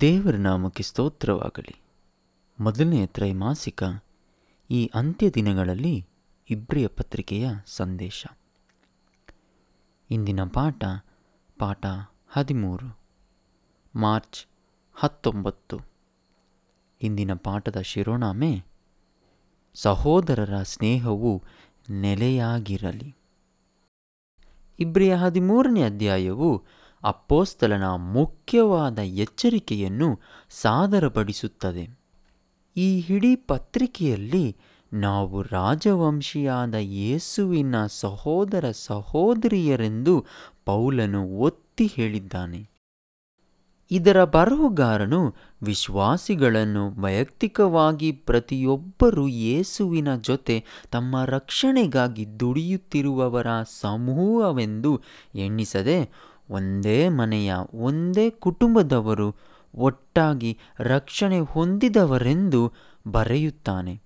ದೇವರ ನಾಮಕ್ಕೆ ಸ್ತೋತ್ರವಾಗಲಿ. ಮೊದಲನೆಯ ತ್ರೈಮಾಸಿಕ ಈ ಅಂತ್ಯ ದಿನಗಳಲ್ಲಿ ಇಬ್ರಿಯ ಪತ್ರಿಕೆಯ ಸಂದೇಶ. ಇಂದಿನ ಪಾಠ ಪಾಠ ಹದಿಮೂರು, ಮಾರ್ಚ್ ಹತ್ತೊಂಬತ್ತು. ಇಂದಿನ ಪಾಠದ ಶಿರೋನಾಮೆ, ಸಹೋದರರ ಸ್ನೇಹವು ನೆಲೆಯಾಗಿರಲಿ. ಇಬ್ರಿಯ ಹದಿಮೂರನೇ ಅಧ್ಯಾಯವು ಅಪ್ಪೋಸ್ತಲನ ಮುಖ್ಯವಾದ ಎಚ್ಚರಿಕೆಯನ್ನು ಸಾದರಪಡಿಸುತ್ತದೆ. ಈ ಇಡೀ ಪತ್ರಿಕೆಯಲ್ಲಿ ನಾವು ರಾಜವಂಶಿಯಾದ ಯೇಸುವಿನ ಸಹೋದರ ಸಹೋದರಿಯರೆಂದು ಪೌಲನು ಒತ್ತಿ ಹೇಳಿದ್ದಾನೆ. ಇದರ ಬರಹುಗಾರನು ವಿಶ್ವಾಸಿಗಳನ್ನು ವೈಯಕ್ತಿಕವಾಗಿ ಪ್ರತಿಯೊಬ್ಬರೂ ಯೇಸುವಿನ ಜೊತೆ ತಮ್ಮ ರಕ್ಷಣೆಗಾಗಿ ದುಡಿಯುತ್ತಿರುವವರ ಸಮೂಹವೆಂದು ಎಣ್ಣಿಸದೆ ಒಂದೇ ಮನೆಯ, ಒಂದೇ ಕುಟುಂಬದವರು ಒಟ್ಟಾಗಿ ರಕ್ಷಣೆ ಹೊಂದಿದವರೆಂದು ಬರೆಯುತ್ತಾನೆ.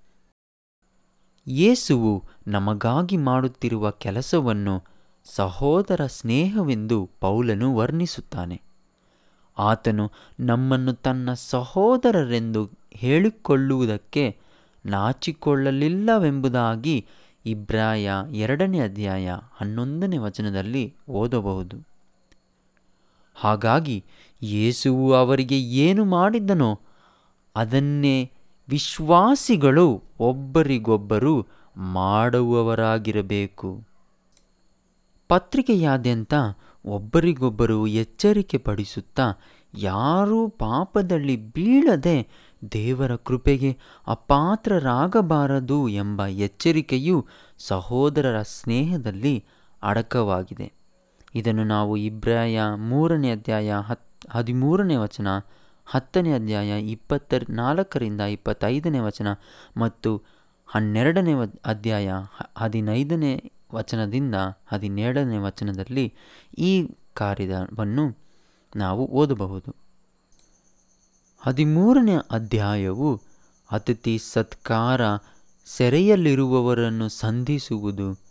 ಯೇಸುವು ನಮಗಾಗಿ ಮಾಡುತ್ತಿರುವ ಕೆಲಸವನ್ನು ಸಹೋದರ ಸ್ನೇಹವೆಂದು ಪೌಲನು ವರ್ಣಿಸುತ್ತಾನೆ. ಆತನು ನಮ್ಮನ್ನು ತನ್ನ ಸಹೋದರರೆಂದು ಹೇಳಿಕೊಳ್ಳುವುದಕ್ಕೆ ನಾಚಿಕೊಳ್ಳಲಿಲ್ಲವೆಂಬುದಾಗಿ ಇಬ್ರಾಯ ಎರಡನೇ ಅಧ್ಯಾಯ ಹನ್ನೊಂದನೇ ವಚನದಲ್ಲಿ ಓದಬಹುದು. ಹಾಗಾಗಿ ಯೇಸುವು ಅವರಿಗೆ ಏನು ಮಾಡಿದ್ದನೋ ಅದನ್ನೇ ವಿಶ್ವಾಸಿಗಳು ಒಬ್ಬರಿಗೊಬ್ಬರು ಮಾಡುವವರಾಗಿರಬೇಕು. ಪತ್ರಿಕೆಯಾದ್ಯಂತ ಒಬ್ಬರಿಗೊಬ್ಬರು ಎಚ್ಚರಿಕೆ ಪಡಿಸುತ್ತಾ ಯಾರೂ ಪಾಪದಲ್ಲಿ ಬೀಳದೆ ದೇವರ ಕೃಪೆಗೆ ಅಪಾತ್ರರಾಗಬಾರದು ಎಂಬ ಎಚ್ಚರಿಕೆಯು ಸಹೋದರರ ಸ್ನೇಹದಲ್ಲಿ ಅಡಕವಾಗಿದೆ. ಇದನ್ನು ನಾವು ಇಬ್ರಾಯ ಮೂರನೇ ಅಧ್ಯಾಯ ಹತ್, ಹದಿಮೂರನೇ ವಚನ, ಹತ್ತನೇ ಅಧ್ಯಾಯ ಇಪ್ಪತ್ತ ನಾಲ್ಕರಿಂದ ಇಪ್ಪತ್ತೈದನೇ ವಚನ ಮತ್ತು ಹನ್ನೆರಡನೇ ಅಧ್ಯಾಯ ಹದಿನೈದನೇ ವಚನದಿಂದ ಹದಿನೇಳನೇ ವಚನದಲ್ಲಿ ಈ ಕಾರ್ಯವನ್ನು ನಾವು ಓದಬಹುದು. ಹದಿಮೂರನೇ ಅಧ್ಯಾಯವು ಅತಿಥಿ ಸತ್ಕಾರ ಸೆರೆಯಲ್ಲಿರುವವರನ್ನು ಸಂಧಿಸುವುದು.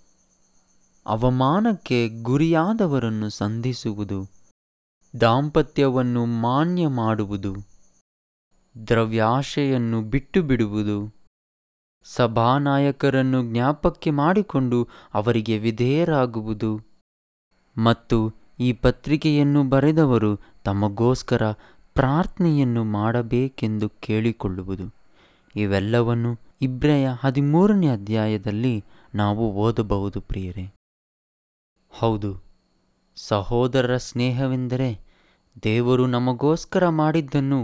ಅವಮಾನಕ್ಕೆ ಗುರಿಯಾದವರನ್ನು ಸಂಧಿಸುವುದು, ದಾಂಪತ್ಯವನ್ನು ಮಾನ್ಯ ಮಾಡುವುದು, ದ್ರವ್ಯಾಶೆಯನ್ನು ಬಿಟ್ಟು ಬಿಡುವುದು ಸಭಾನಾಯಕರನ್ನು ಜ್ಞಾಪಕ್ಕೆ ಮಾಡಿಕೊಂಡು ಅವರಿಗೆ ವಿಧೇಯರಾಗುವುದು. ಮತ್ತು ಈ ಪತ್ರಿಕೆಯನ್ನು ಬರೆದವರು ತಮಗೋಸ್ಕರ ಪ್ರಾರ್ಥನೆಯನ್ನು ಮಾಡಬೇಕೆಂದು ಕೇಳಿಕೊಳ್ಳುವುದು. ಇವೆಲ್ಲವನ್ನು ಇಬ್ರೆಯ ಹದಿಮೂರನೇ ಅಧ್ಯಾಯದಲ್ಲಿ ನಾವು ಓದಬಹುದು ಪ್ರಿಯರೇ. ಹೌದು, ಸಹೋದರರ ಸ್ನೇಹವೆಂದರೆ ದೇವರು ನಮಗೋಸ್ಕರ ಮಾಡಿದ್ದನ್ನು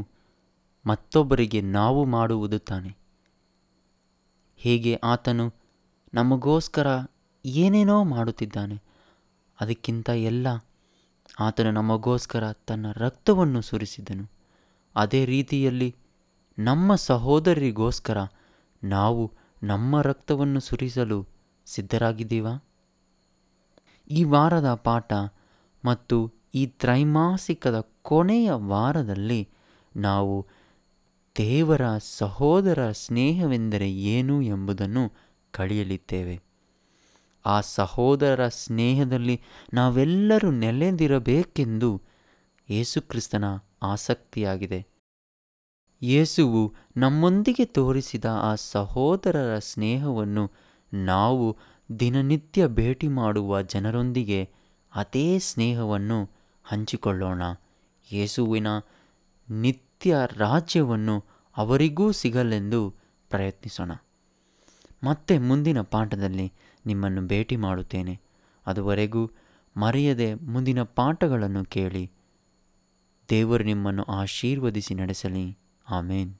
ಮತ್ತೊಬ್ಬರಿಗೆ ನಾವು ಮಾಡುವುದು ತಾನೆ. ಹೀಗೆ ಆತನು ನಮಗೋಸ್ಕರ ಏನೇನೋ ಮಾಡುತ್ತಿದ್ದಾನೆ, ಅದಕ್ಕಿಂತ ಎಲ್ಲ ಆತನು ನಮಗೋಸ್ಕರ ತನ್ನ ರಕ್ತವನ್ನು ಸುರಿಸಿದನು. ಅದೇ ರೀತಿಯಲ್ಲಿ ನಮ್ಮ ಸಹೋದರಿಗೋಸ್ಕರ ನಾವು ನಮ್ಮ ರಕ್ತವನ್ನು ಸುರಿಸಲು ಸಿದ್ಧರಾಗಿದ್ದೀವಾ? ಈ ವಾರದ ಪಾಠ ಮತ್ತು ಈ ತ್ರೈಮಾಸಿಕದ ಕೊನೆಯ ವಾರದಲ್ಲಿ ನಾವು ದೇವರ ಸಹೋದರ ಸ್ನೇಹವೆಂದರೆ ಏನು ಎಂಬುದನ್ನು ಕಳೆಯಲಿದ್ದೇವೆ ಆ ಸಹೋದರರ ಸ್ನೇಹದಲ್ಲಿ ನಾವೆಲ್ಲರೂ ನೆಲೆದಿರಬೇಕೆಂದು ಯೇಸುಕ್ರಿಸ್ತನ ಆಸಕ್ತಿಯಾಗಿದೆ. ಯೇಸುವು ನಮ್ಮೊಂದಿಗೆ ತೋರಿಸಿದ ಆ ಸಹೋದರರ ಸ್ನೇಹವನ್ನು ನಾವು ದಿನನಿತ್ಯ ಭೇಟಿ ಮಾಡುವ ಜನರೊಂದಿಗೆ ಅದೇ ಸ್ನೇಹವನ್ನು ಹಂಚಿಕೊಳ್ಳೋಣ. ಯೇಸುವಿನ ನಿತ್ಯ ರಾಜ್ಯವನ್ನು ಅವರಿಗೂ ಸಿಗಲೆಂದು ಪ್ರಯತ್ನಿಸೋಣ. ಮತ್ತೆ ಮುಂದಿನ ಪಾಠದಲ್ಲಿ ನಿಮ್ಮನ್ನು ಭೇಟಿ ಮಾಡುತ್ತೇನೆ. ಅದುವರೆಗೂ ಮರೆಯದೆ ಮುಂದಿನ ಪಾಠಗಳನ್ನು ಕೇಳಿ. ದೇವರು ನಿಮ್ಮನ್ನು ಆಶೀರ್ವದಿಸಿ ನಡೆಸಲಿ. ಆಮೇನ್.